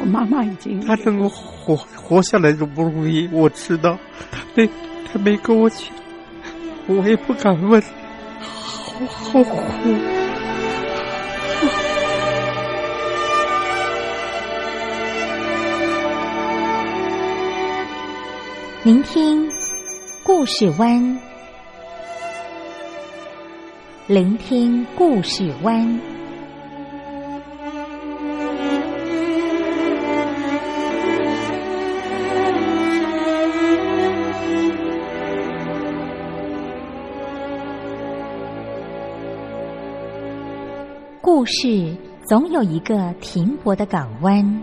我妈妈已经她能够活活下来都不容易，我知道。她没她没跟我讲，我也不敢问，好好苦。聆听故事湾，聆听故事湾。故事总有一个停泊的港湾。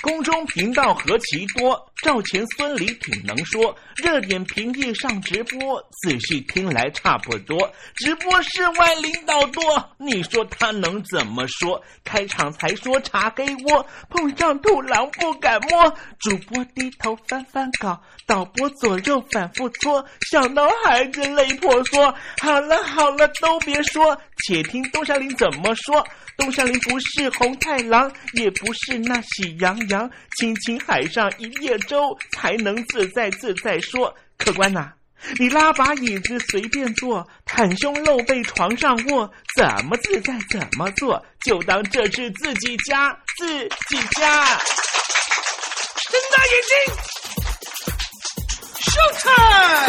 宫中频道何其多，赵钱孙李挺能说。热点平地上直播，仔细听来差不多。直播室外领导多，你说他能怎么说？开场才说茶黑窝，碰上兔狼不敢摸。主播低头翻翻稿，导播左右反复搓，想到孩子泪婆娑。好了好了，都别说，且听东山林怎么说。东山林不是红太狼，也不是那喜羊羊，亲亲海上一叶舟，才能自在自在说。客官呐、你拉把椅子随便坐，袒胸露背床上卧，怎么自在怎么做，就当这是自己家，自己家。睁大眼睛 Showtime!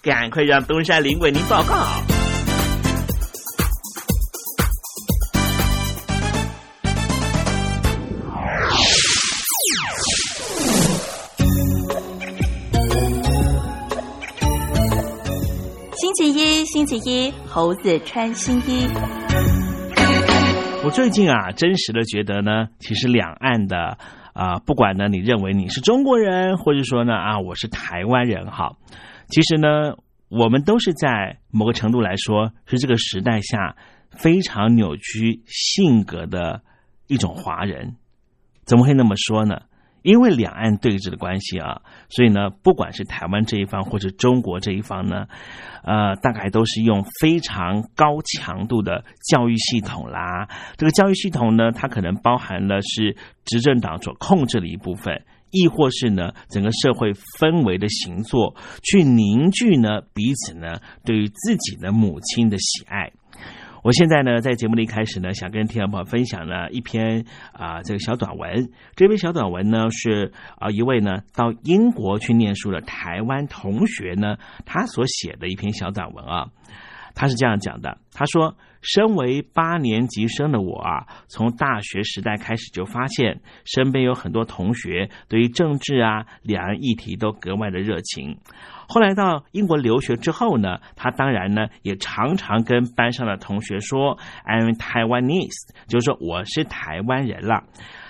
赶快让东山林为您报告。星期一，星期一，猴子穿新衣。我最近啊，真实的觉得呢，其实两岸的啊、不管呢，你认为你是中国人，或者说呢啊，我是台湾人，哈，其实呢，我们都是在某个程度来说，是这个时代下非常扭曲性格的一种华人。怎么会那么说呢？因为两岸对峙的关系啊，所以呢，不管是台湾这一方或者中国这一方呢，呃，大概都是用非常高强度的教育系统啦。这个教育系统呢，它可能包含了是执政党所控制的一部分，亦或是呢整个社会氛围的行作，去凝聚呢彼此呢对于自己的母亲的喜爱。我现在呢，在节目的一开始呢，想跟听众朋友分享呢一篇啊、这个小短文。这篇小短文呢是啊、一位呢到英国去念书的台湾同学呢，他所写的一篇小短文啊。他是这样讲的，他说：“身为八年级生的我啊，从大学时代开始就发现，身边有很多同学对于政治啊、两岸议题都格外的热情。后来到英国留学之后呢，他当然呢也常常跟班上的同学说 “I'm Taiwanese”，就是说我是台湾人了。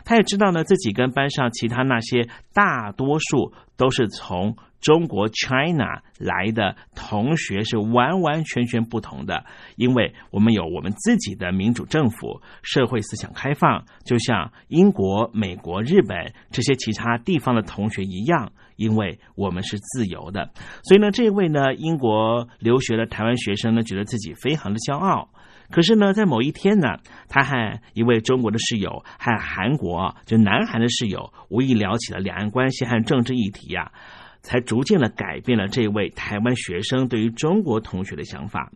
他也知道呢，自己跟班上其他那些大多数都是从中国 China 来的同学是完完全全不同的，因为我们有我们自己的民主政府，社会思想开放，就像英国、美国、日本这些其他地方的同学一样。因为我们是自由的，所以呢，这位呢英国留学的台湾学生呢，觉得自己非常的骄傲。可是呢，在某一天呢，他和一位中国的室友和韩国就南韩的室友无意聊起了两岸关系和政治议题呀、才逐渐的改变了这位台湾学生对于中国同学的想法。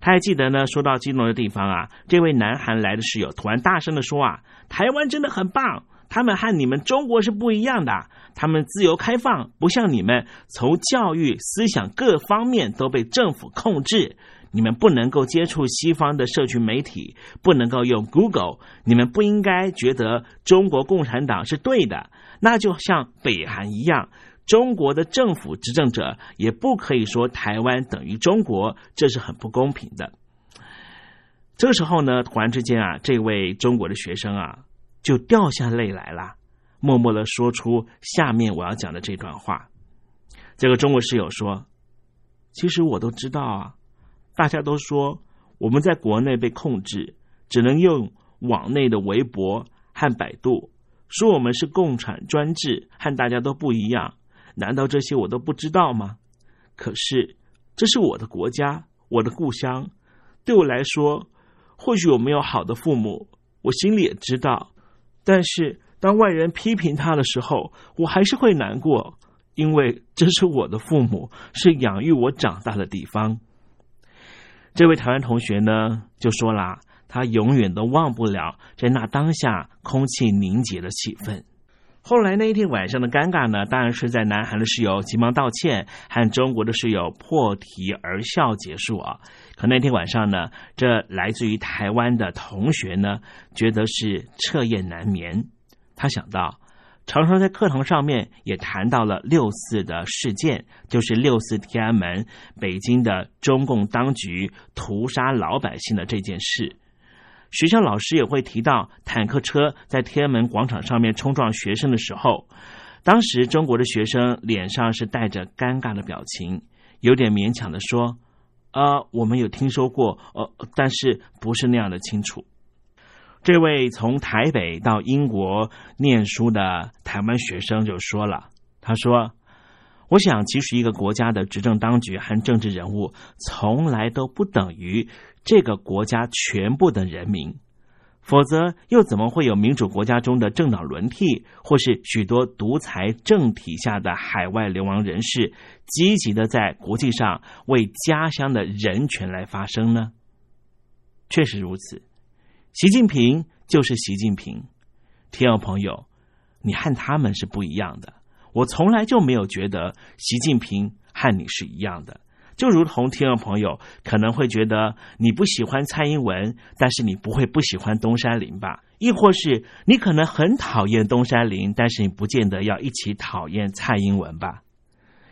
他还记得呢，说到激动的地方啊，这位南韩来的室友突然大声的说啊：“台湾真的很棒，他们和你们中国是不一样的，他们自由开放，不像你们从教育、思想各方面都被政府控制。你们不能够接触西方的社群媒体，不能够用 Google，你们不应该觉得中国共产党是对的，那就像北韩一样。”中国的政府执政者也不可以说台湾等于中国，这是很不公平的。这个时候呢，突然之间啊，这位中国的学生啊，就掉下泪来了，默默的说出下面我要讲的这段话。这个中国室友说：“其实我都知道啊，大家都说我们在国内被控制，只能用网内的微博和百度，说我们是共产专制，和大家都不一样。难道这些我都不知道吗？可是这是我的国家，我的故乡，对我来说。”或许我没有好的父母，我心里也知道。但是当外人批评他的时候，我还是会难过，因为这是我的父母，是养育我长大的地方。这位台湾同学呢，就说啦，他永远都忘不了在那当下空气凝结的气氛。后来那一天晚上的尴尬呢，当然是在南韩的室友急忙道歉，和中国的室友破涕而笑结束啊。可那天晚上呢，这来自于台湾的同学呢，觉得是彻夜难眠。他想到，常常在课堂上面也谈到了六四的事件，就是六四天安门北京的中共当局屠杀老百姓的这件事。学校老师也会提到坦克车在天安门广场上面冲撞学生的时候，当时中国的学生脸上是带着尴尬的表情，有点勉强的说。呃，我们有听说过，呃，但是不是那样的清楚。这位从台北到英国念书的台湾学生就说了：“他说，我想，其实一个国家的执政当局和政治人物，从来都不等于这个国家全部的人民。否则，又怎么会有民主国家中的政党轮替，或是许多独裁政体下的海外流亡人士积极的在国际上为家乡的人权来发声呢？确实如此，习近平就是习近平。听众朋友，你和他们是不一样的。我从来就没有觉得习近平和你是一样的。就如同听众朋友可能会觉得你不喜欢蔡英文，但是你不会不喜欢东山林吧？亦或是你可能很讨厌东山林，但是你不见得要一起讨厌蔡英文吧？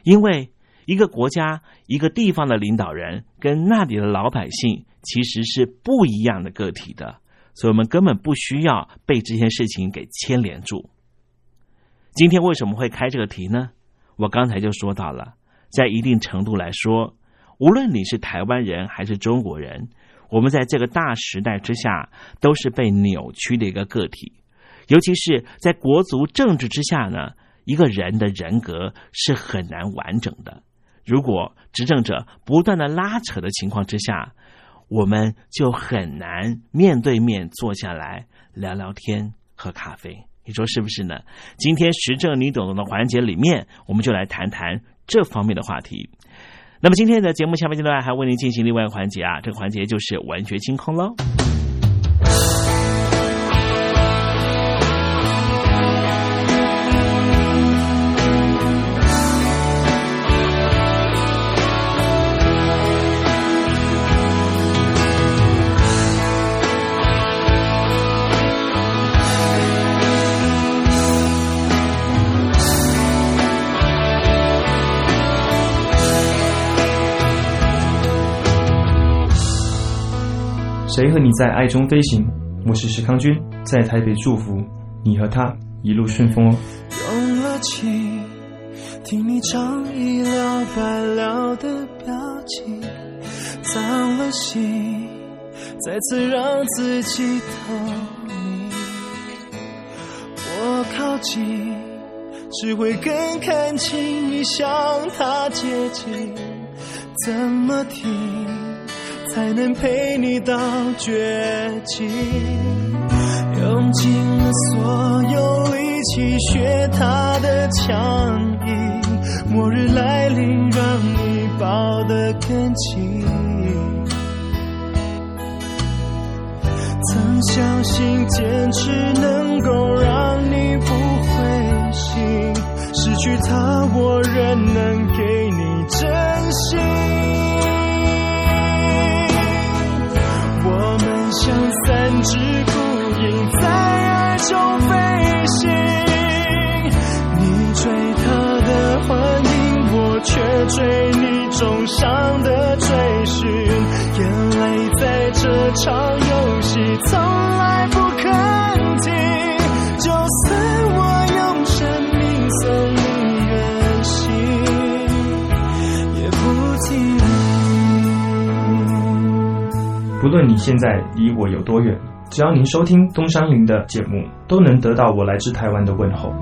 因为一个国家、一个地方的领导人跟那里的老百姓其实是不一样的个体的，所以我们根本不需要被这件事情给牵连住。今天为什么会开这个题呢？我刚才就说到了。在一定程度来说，无论你是台湾人还是中国人，我们在这个大时代之下都是被扭曲的一个个体。尤其是在国族政治之下呢，一个人的人格是很难完整的。如果执政者不断的拉扯的情况之下，我们就很难面对面坐下来聊聊天、喝咖啡。你说是不是呢？今天时政你懂懂的环节里面，我们就来谈谈。这方面的话题。那么今天的节目下半阶段还为您进行另外一个环节啊，这个环节就是文学清空喽。谁和你在爱中飞行？我是石康君，在台北祝福你和他一路顺风哦。用了情，听你唱一了百了的表情，脏了心，再次让自己透明。我靠近，只会更看清你向他接近，怎么停？才能陪你到绝境，用尽了所有力气学他的强硬，末日来临让你抱得更紧。曾相信坚持能够让你不重伤的追寻。眼泪在这场游戏从来不肯停，就算我用生命送你远行，也不停。不论你现在离我有多远，只要您收听东山林的节目，都能得到我来自台湾的问候。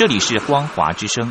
这里是光华之声。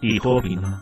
你脱贫了吗？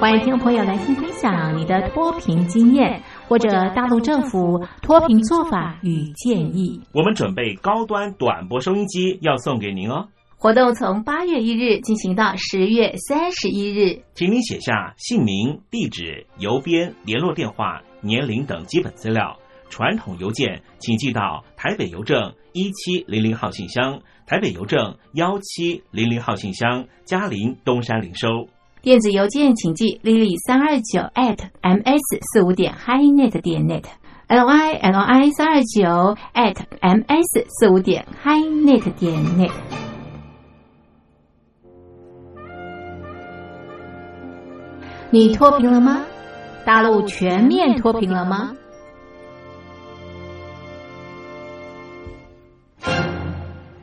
欢迎听众朋友来信分享你的脱贫经验，或者大陆政府脱贫做法与建议。我们准备高端短波收音机要送给您哦。活动从八月一日进行到十月三十一日，请您写下姓名、地址、邮编、联络电话、年龄等基本资料。传统邮件请寄到台北邮政一七零零号信箱。台北邮政幺七零零号信箱，嘉陵东山零收。电子邮件请寄 lily 三二九 at ms 四五点 highnet 点 net，l i l i 三二九 at ms 四五点 highnet 点 net。你脱贫了吗？大陆全面脱贫了吗？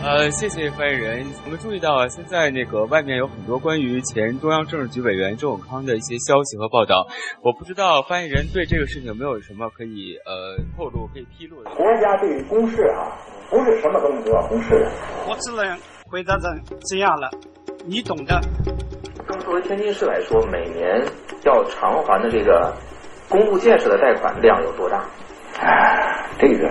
呃，谢谢发言人。我们注意到啊，现在那个外面有很多关于前中央政治局委员周永康的一些消息和报道。我不知道发言人对这个事情有没有什么可以呃透露、可以披露的。国家对于公事啊，不是什么东西都要公示的。我只能回答成这样了，你懂的。作为天津市来说，每年要偿还的这个公路建设的贷款量有多大？哎，这个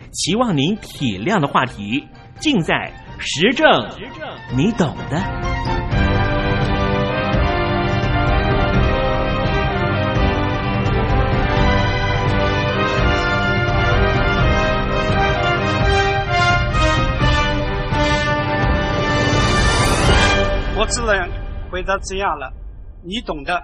期望您体谅的话题，尽在时政，你懂的。我只能回答这样了，你懂的。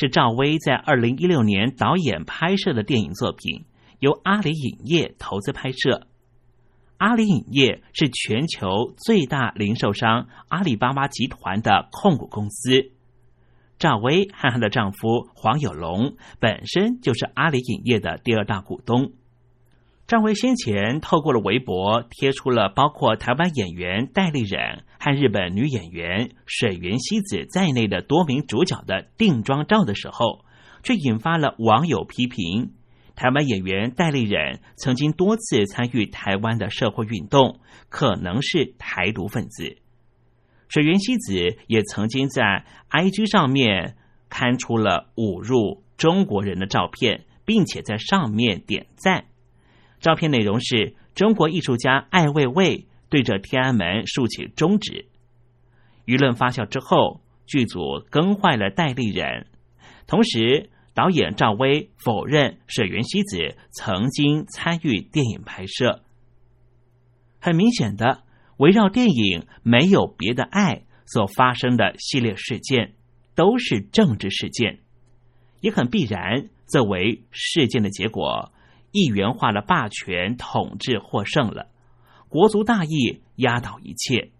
是赵薇在二零一六年导演拍摄的电影作品，由阿里影业投资拍摄。阿里影业是全球最大零售商阿里巴巴集团的控股公司。赵薇和她的丈夫黄有龙本身就是阿里影业的第二大股东。赵薇先前透过了微博贴出了包括台湾演员戴立忍和日本女演员水原希子在内的多名主角的定妆照的时候，却引发了网友批评。台湾演员戴丽忍曾经多次参与台湾的社会运动，可能是台独分子。水原希子也曾经在 IG 上面刊出了侮辱中国人的照片，并且在上面点赞。照片内容是中国艺术家艾未未对着天安门竖起中指。舆论发酵之后，剧组更换了戴立人，同时导演赵薇否认水原希子曾经参与电影拍摄。很明显的，围绕电影没有别的爱所发生的系列事件，都是政治事件，也很必然作为事件的结果。一元化的霸权统治获胜了，国族大义压倒一切。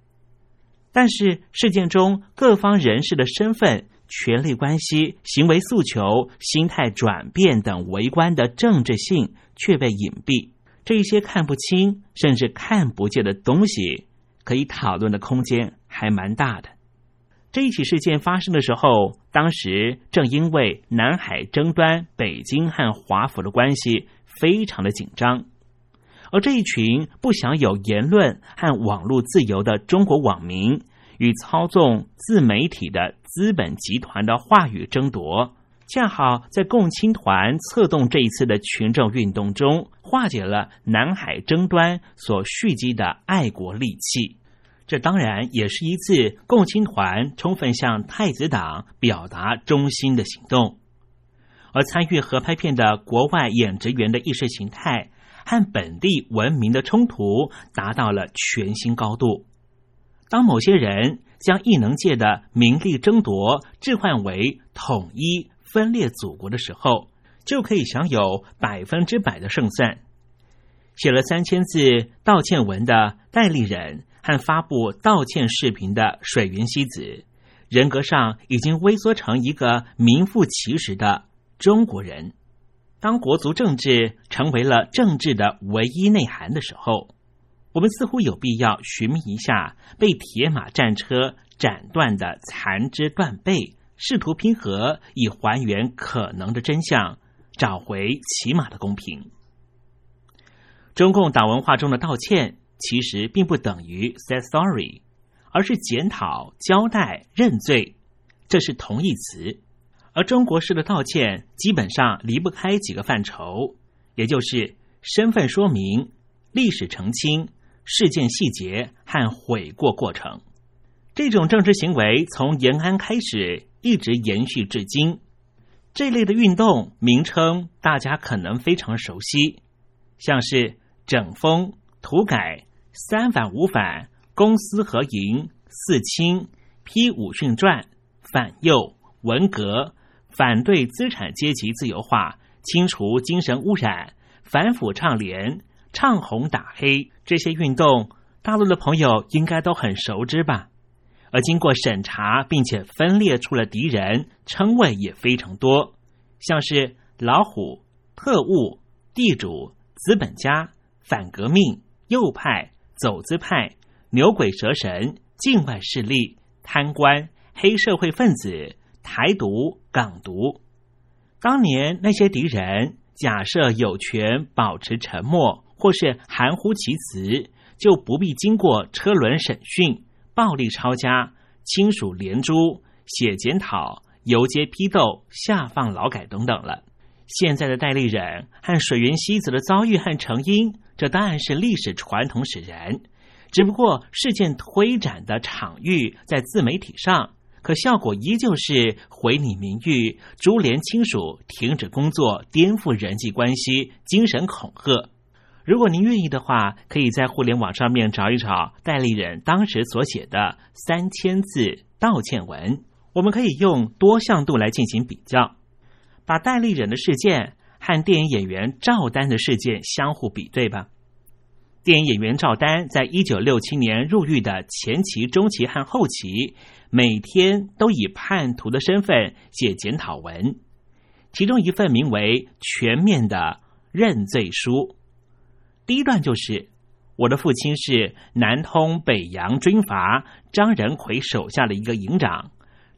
但是事件中各方人士的身份、权力关系、行为诉求、心态转变等围观的政治性却被隐蔽。这一些看不清甚至看不见的东西，可以讨论的空间还蛮大的。这一起事件发生的时候，当时正因为南海争端，北京和华府的关系。非常的紧张，而这一群不享有言论和网络自由的中国网民，与操纵自媒体的资本集团的话语争夺，恰好在共青团策动这一次的群众运动中，化解了南海争端所蓄积的爱国戾气。这当然也是一次共青团充分向太子党表达忠心的行动。而参与合拍片的国外演职员的意识形态和本地文明的冲突达到了全新高度。当某些人将异能界的名利争夺置换为统一分裂祖国的时候，就可以享有百分之百的胜算。写了三千字道歉文的戴立忍和发布道歉视频的水云希子，人格上已经微缩成一个名副其实的。中国人，当国族政治成为了政治的唯一内涵的时候，我们似乎有必要寻觅一下被铁马战车斩断的残肢断背，试图拼合，以还原可能的真相，找回起码的公平。中共党文化中的道歉，其实并不等于 say sorry，而是检讨、交代、认罪，这是同义词。而中国式的道歉基本上离不开几个范畴，也就是身份说明、历史澄清、事件细节和悔过过程。这种政治行为从延安开始一直延续至今。这类的运动名称大家可能非常熟悉，像是整风、土改、三反五反、公私合营、四清、批武训传、反右、文革、反对资产阶级自由化、清除精神污染、反腐倡廉、唱红打黑这些运动，大陆的朋友应该都很熟知吧？而经过审查并且分裂出了敌人，称谓也非常多，像是老虎、特务、地主、资本家、反革命、右派、走资派、牛鬼蛇神、境外势力、贪官、黑社会分子、台独、港独。当年那些敌人假设有权保持沉默，或是含糊其辞，就不必经过车轮审讯。暴力抄家、亲属连诛、写检讨、游街批斗、下放劳改等等了。现在的戴立忍和水原希子的遭遇和成因，这当然是历史传统使然。只不过事件推展的场域在自媒体上，可效果依旧是毁你名誉、株连亲属、停止工作、颠覆人际关系、精神恐吓。如果您愿意的话，可以在互联网上面找一找戴立忍当时所写的三千字道歉文。我们可以用多项度来进行比较，把戴立忍的事件和电影演员赵丹的事件相互比对吧。电影演员赵丹在一九六七年入狱的前期、中期和后期，每天都以叛徒的身份写检讨文，其中一份名为《全面的认罪书》。第一段就是我的父亲是南通北洋军阀张仁奎手下的一个营长，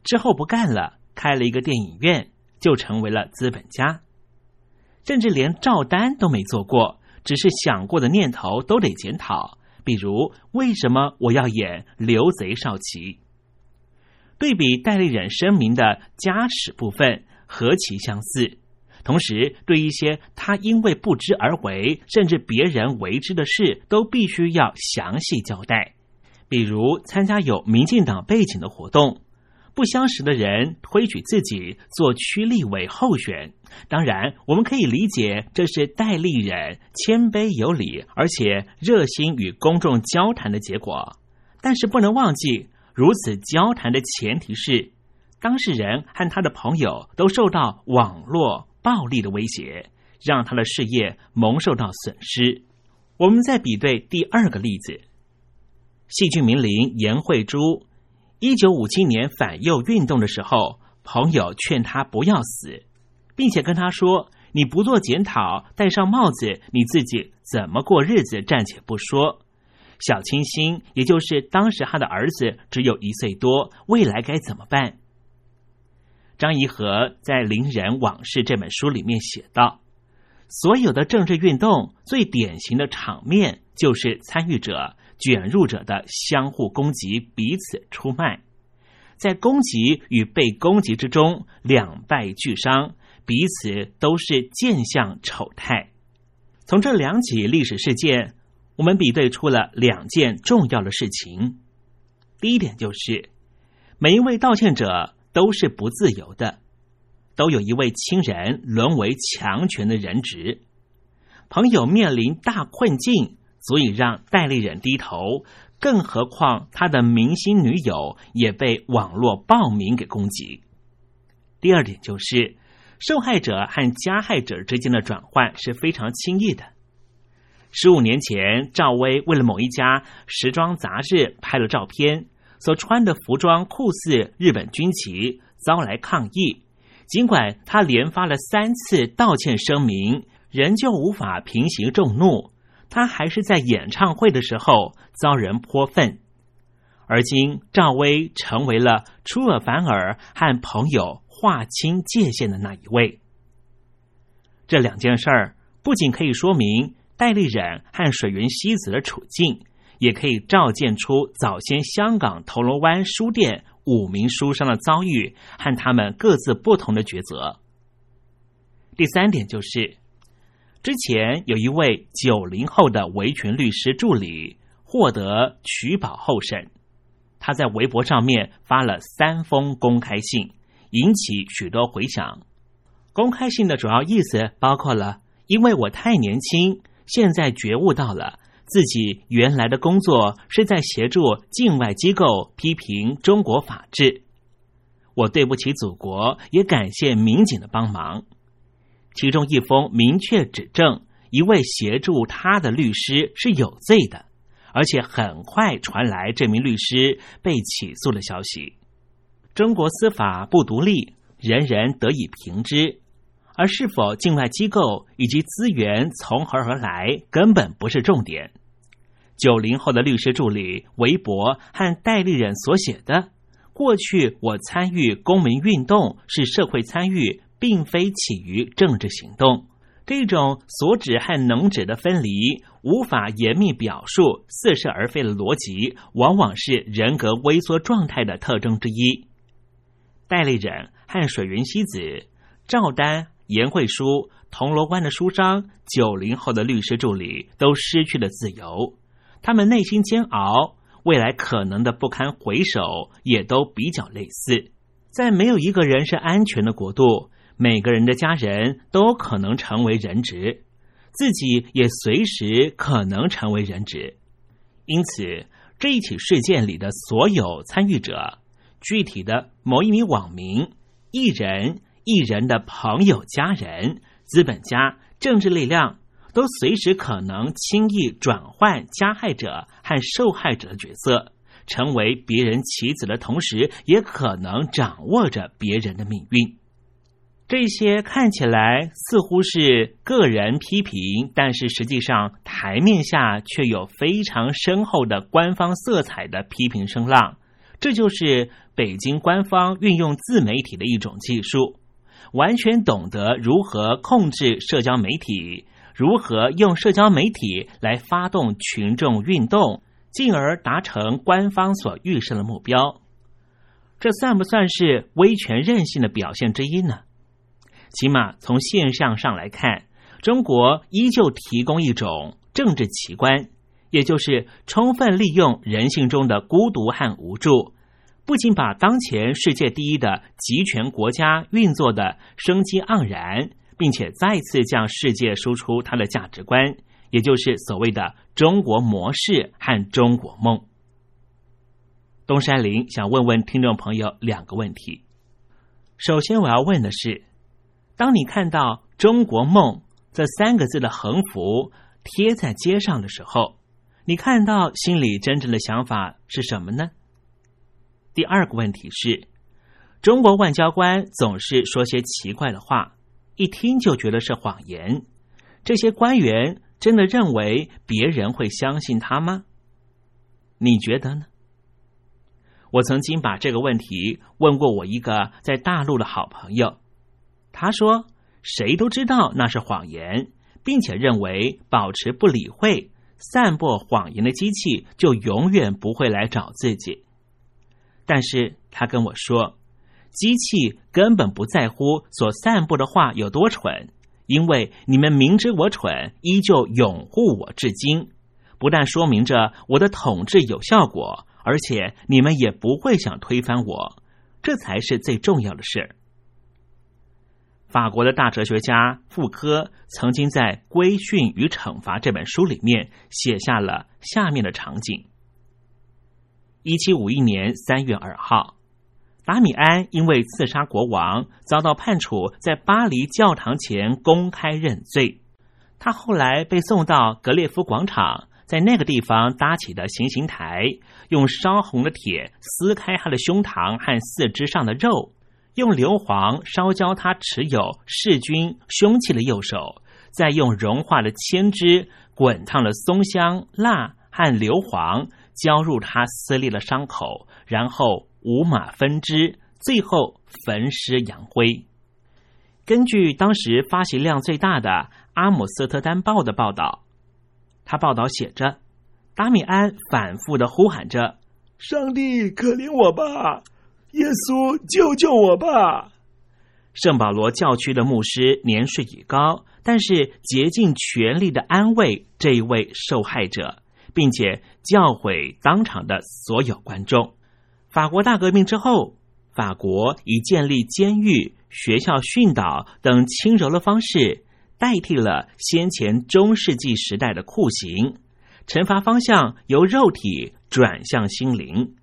之后不干了，开了一个电影院，就成为了资本家。甚至连赵丹都没做过，只是想过的念头都得检讨。比如，为什么我要演刘贼少奇？对比戴立忍声明的家史部分，何其相似！同时，对一些他因为不知而为，甚至别人为之的事，都必须要详细交代。比如参加有民进党背景的活动，不相识的人推举自己做区立委候选。当然，我们可以理解这是戴立人谦卑有礼，而且热心与公众交谈的结果。但是不能忘记，如此交谈的前提是，当事人和他的朋友都受到网络。暴力的威胁让他的事业蒙受到损失。我们再比对第二个例子：戏剧名伶严慧珠，一九五七年反右运动的时候，朋友劝他不要死，并且跟他说：“你不做检讨，戴上帽子，你自己怎么过日子？暂且不说，小清新，也就是当时他的儿子只有一岁多，未来该怎么办？”张颐和在《伶人往事》这本书里面写道：“所有的政治运动最典型的场面，就是参与者、卷入者的相互攻击、彼此出卖，在攻击与被攻击之中，两败俱伤，彼此都是见相丑态。从这两起历史事件，我们比对出了两件重要的事情。第一点就是，每一位道歉者。”都是不自由的，都有一位亲人沦为强权的人质，朋友面临大困境，足以让戴立忍低头。更何况他的明星女友也被网络暴民给攻击。第二点就是，受害者和加害者之间的转换是非常轻易的。十五年前，赵薇为了某一家时装杂志拍了照片。所穿的服装酷似日本军旗，遭来抗议。尽管他连发了三次道歉声明，仍旧无法平息众怒。他还是在演唱会的时候遭人泼粪。而今赵薇成为了出尔反尔和朋友划清界限的那一位。这两件事儿不仅可以说明戴立忍和水云希子的处境。也可以照见出早先香港铜锣湾书店五名书商的遭遇和他们各自不同的抉择。第三点就是，之前有一位九零后的维权律师助理获得取保候审，他在微博上面发了三封公开信，引起许多回响。公开信的主要意思包括了：因为我太年轻，现在觉悟到了自己原来的工作是在协助境外机构批评中国法治。我对不起祖国，也感谢民警的帮忙。其中一封明确指证一位协助他的律师是有罪的，而且很快传来这名律师被起诉的消息。中国司法不独立，人人得以平之，而是否境外机构以及资源从何而来，根本不是重点。九零后的律师助理韦博和代理人所写的。过去我参与公民运动是社会参与，并非起于政治行动。这种所指和能指的分离，无法严密表述、似是而非的逻辑，往往是人格微缩状态的特征之一。戴立忍和水云希子、赵丹、严慧书、铜锣湾的书商、九零后的律师助理都失去了自由，他们内心煎熬。未来可能的不堪回首，也都比较类似。在没有一个人是安全的国度，每个人的家人都可能成为人质，自己也随时可能成为人质。因此，这一起事件里的所有参与者，具体的某一名网民、艺人、艺人的朋友、家人、资本家、政治力量。都随时可能轻易转换加害者和受害者的角色，成为别人棋子的同时，也可能掌握着别人的命运。这些看起来似乎是个人批评，但是实际上台面下却有非常深厚的官方色彩的批评声浪。这就是北京官方运用自媒体的一种技术，完全懂得如何控制社交媒体。如何用社交媒体来发动群众运动，进而达成官方所预设的目标？这算不算是威权任性的表现之一呢？起码从现象上来看，中国依旧提供一种政治奇观，也就是充分利用人性中的孤独和无助，不仅把当前世界第一的集权国家运作的生机盎然。并且再次向世界输出它的价值观，也就是所谓的中国模式和中国梦。东山林想问问听众朋友两个问题。首先，我要问的是：当你看到“中国梦”这三个字的横幅贴在街上的时候，你看到心里真正的想法是什么呢？第二个问题是：中国外交官总是说些奇怪的话。一听就觉得是谎言，这些官员真的认为别人会相信他吗？你觉得呢？我曾经把这个问题问过我一个在大陆的好朋友，他说：“谁都知道那是谎言，并且认为保持不理会，散播谎言的机器就永远不会来找自己。”但是他跟我说。机器根本不在乎所散布的话有多蠢，因为你们明知我蠢，依旧拥护我至今，不但说明着我的统治有效果，而且你们也不会想推翻我，这才是最重要的事。法国的大哲学家傅科曾经在《规训与惩罚》这本书里面写下了下面的场景：一七五一年三月二号。达米安因为刺杀国王，遭到判处在巴黎教堂前公开认罪。他后来被送到格列夫广场，在那个地方搭起的行刑台，用烧红的铁撕开他的胸膛和四肢上的肉，用硫磺烧焦他持有弑君凶器的右手，再用融化的铅汁、滚烫的松香、蜡和硫磺浇入他撕裂的伤口，然后。五马分尸，最后焚尸扬灰。根据当时发行量最大的《阿姆斯特丹报》的报道，他报道写着：达米安反复的呼喊着：“上帝可怜我吧，耶稣救救我吧！”圣保罗教区的牧师年事已高，但是竭尽全力的安慰这一位受害者，并且教诲当场的所有观众。法国大革命之后，法国以建立监狱、学校训导等轻柔的方式，代替了先前中世纪时代的酷刑，惩罚方向由肉体转向心灵。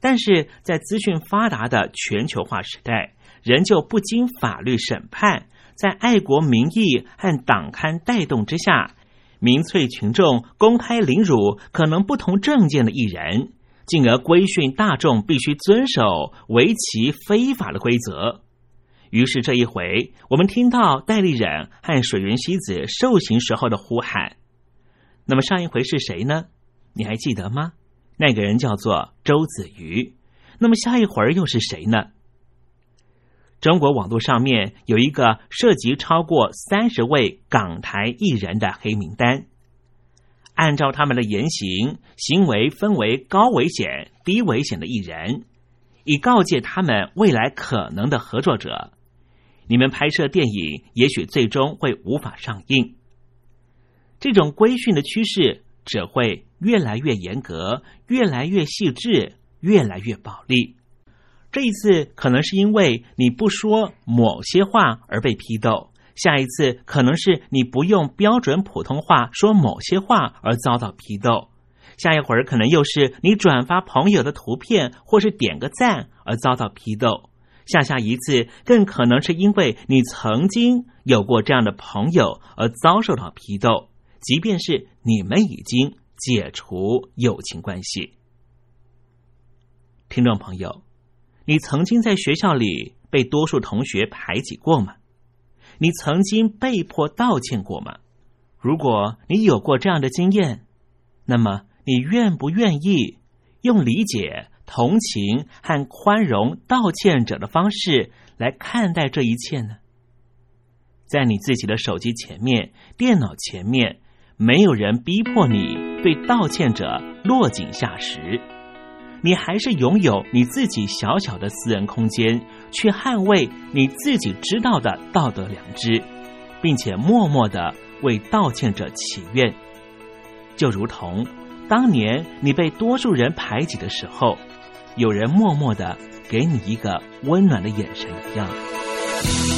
但是在资讯发达的全球化时代，仍旧不经法律审判，在爱国民意和党刊带动之下，民粹群众公开凌辱可能不同政见的艺人，进而规训大众必须遵守为其非法的规则。于是这一回，我们听到戴立忍和水原希子受刑时候的呼喊。那么上一回是谁呢？你还记得吗？那个人叫做周子瑜。那么下一会儿又是谁呢？中国网络上面有一个涉及超过三十位港台艺人的黑名单，按照他们的言行行为分为高危险、低危险的艺人，以告诫他们未来可能的合作者：你们拍摄电影也许最终会无法上映。这种规训的趋势只会越来越严格，越来越细致，越来越暴力。这一次可能是因为你不说某些话而被批斗，下一次可能是你不用标准普通话说某些话而遭到批斗，下一会儿可能又是你转发朋友的图片或是点个赞而遭到批斗，下下一次更可能是因为你曾经有过这样的朋友而遭受到批斗，即便是你们已经解除友情关系，听众朋友。你曾经在学校里被多数同学排挤过吗？你曾经被迫道歉过吗？如果你有过这样的经验，那么你愿不愿意用理解、同情和宽容道歉者的方式来看待这一切呢？在你自己的手机前面、电脑前面，没有人逼迫你对道歉者落井下石。你还是拥有你自己小小的私人空间，去捍卫你自己知道的道德良知，并且默默的为道歉者祈愿，就如同当年你被多数人排挤的时候，有人默默的给你一个温暖的眼神一样。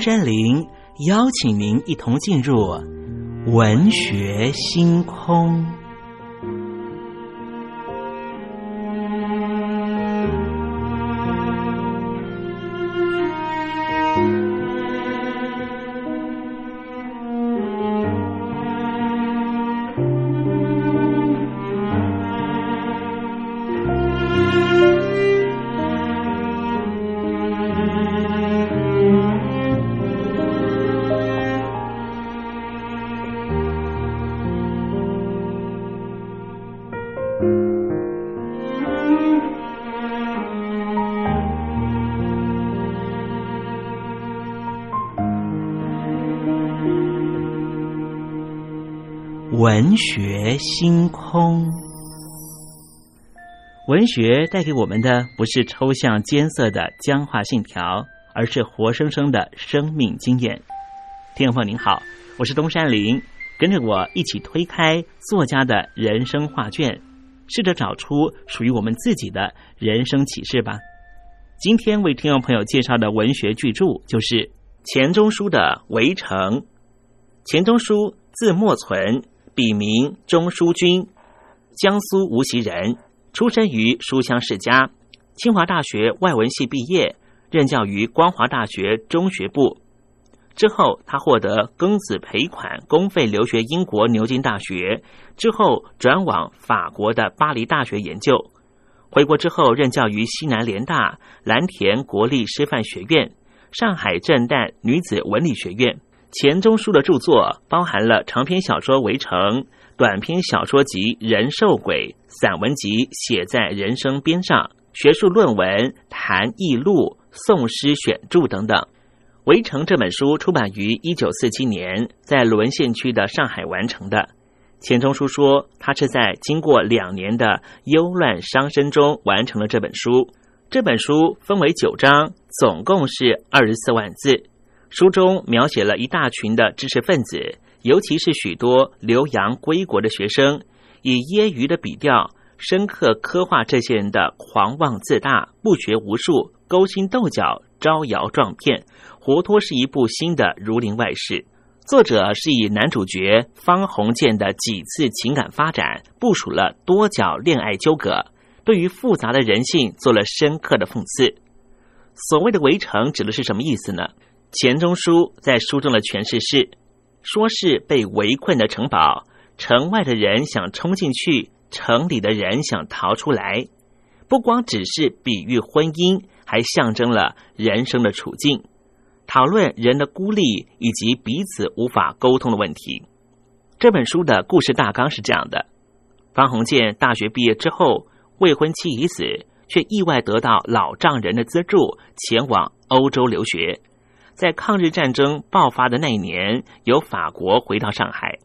山林邀请您一同进入文学星空。学星空，文学带给我们的不是抽象艰涩的僵化信条，而是活生生的生命经验。听众朋友您好，我是东山林，跟着我一起推开作家的人生画卷，试着找出属于我们自己的人生启示吧。今天为听众朋友介绍的文学巨著就是钱钟书的《围城》。钱钟书字墨存。笔名钟书君，江苏无锡人，出生于书香世家，清华大学外文系毕业，任教于光华大学中学部。之后，他获得庚子赔款，公费留学英国牛津大学，之后转往法国的巴黎大学研究。回国之后，任教于西南联大、蓝田国立师范学院、上海震旦女子文理学院。钱钟书的著作包含了长篇小说《围城》、短篇小说集《人兽鬼》、散文集《写在人生边上》、学术论文《谈艺录》、宋诗选著等等。《围城》这本书出版于一九四七年，在沦陷区的上海完成的。钱钟书说，他是在经过两年的忧乱伤身中完成了这本书。这本书分为九章，总共是二十四万字。书中描写了一大群的知识分子，尤其是许多留洋归国的学生，以揶揄的笔调，深刻刻画这些人的狂妄自大、不学无术、勾心斗角、招摇撞骗，活脱是一部新的《儒林外史》。作者是以男主角方鸿渐的几次情感发展，部署了多角恋爱纠葛，对于复杂的人性做了深刻的讽刺。所谓的围城指的是什么意思呢？钱钟书在书中的诠释是：说是被围困的城堡，城外的人想冲进去，城里的人想逃出来。不光只是比喻婚姻，还象征了人生的处境，讨论人的孤立以及彼此无法沟通的问题。这本书的故事大纲是这样的：方鸿渐大学毕业之后，未婚妻已死，却意外得到老丈人的资助，前往欧洲留学。在抗日战争爆发的那一年，由法国回到上海，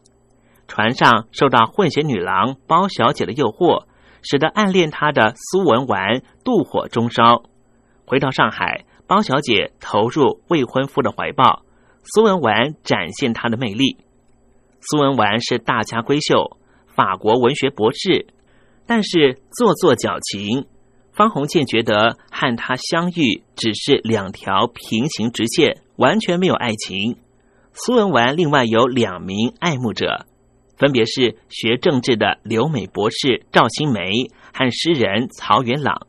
船上受到混血女郎包小姐的诱惑，使得暗恋她的苏文纨妒火中烧。回到上海，包小姐投入未婚夫的怀抱，苏文纨展现她的魅力。苏文纨是大家闺秀，法国文学博士，但是做作矫情。方鸿渐觉得和他相遇只是两条平行直线。完全没有爱情。苏文纨另外有两名爱慕者，分别是学政治的留美博士赵新梅和诗人曹元朗。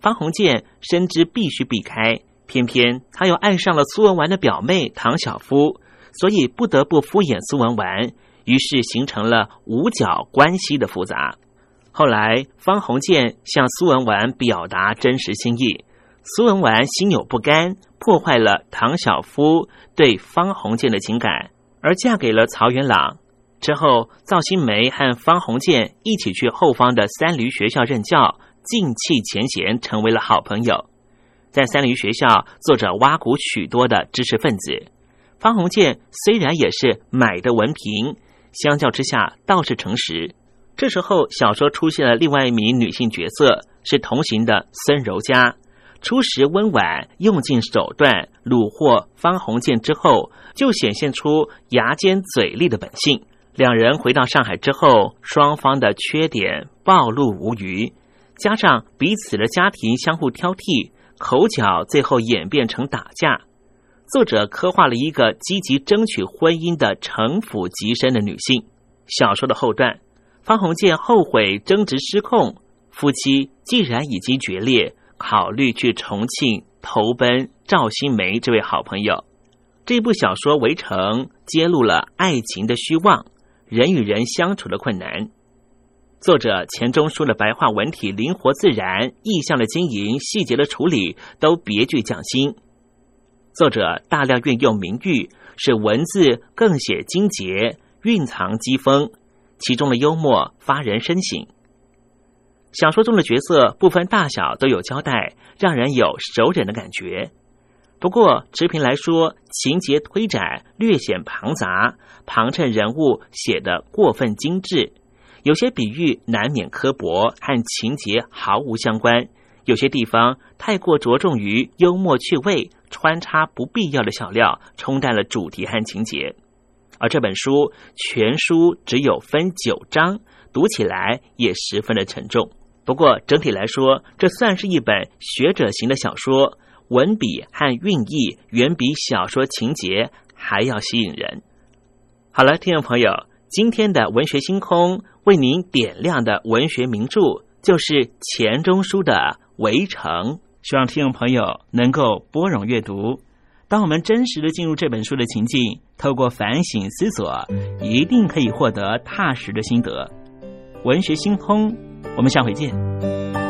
方鸿渐深知必须避开，偏偏他又爱上了苏文纨的表妹唐晓夫，所以不得不敷衍苏文纨，于是形成了五角关系的复杂。后来，方鸿渐向苏文纨表达真实心意。苏文纨心有不甘，破坏了唐小夫对方鸿渐的情感，而嫁给了曹元朗。之后，赵新梅和方鸿渐一起去后方的三驴学校任教，尽弃前嫌，成为了好朋友。在三驴学校，作者挖苦许多的知识分子。方鸿渐虽然也是买的文凭，相较之下倒是诚实。这时候，小说出现了另外一名女性角色，是同行的孙柔嘉。初时温婉，用尽手段虏获方鸿渐之后，就显现出牙尖嘴利的本性。两人回到上海之后，双方的缺点暴露无余，加上彼此的家庭相互挑剔，口角最后演变成打架。作者刻画了一个积极争取婚姻的城府极深的女性。小说的后段，方鸿渐后悔争执失控，夫妻既然已经决裂，考虑去重庆投奔赵新梅这位好朋友。这部小说《围城》揭露了爱情的虚妄。人与人相处的困难，作者钱钟书的白话文体灵活自然，意象的经营、细节的处理都别具匠心。作者大量运用名誉，使文字更显精洁，蕴藏机锋，其中的幽默发人深省。小说中的角色不分大小都有交代，让人有熟人的感觉。不过，持平来说，情节推展略显庞杂，旁衬人物写得过分精致，有些比喻难免刻薄，和情节毫无相关；有些地方太过着重于幽默趣味，穿插不必要的小料，冲淡了主题和情节。而这本书全书只有分九章，读起来也十分的沉重。不过整体来说，这算是一本学者型的小说。文笔和韵意远比小说情节还要吸引人。好了，听众朋友，今天的文学星空为您点亮的文学名著就是钱钟书的《围城》，希望听众朋友能够拨冗阅读。当我们真实的进入这本书的情境，透过反省思索，一定可以获得踏实的心得。文学星空，我们下回见。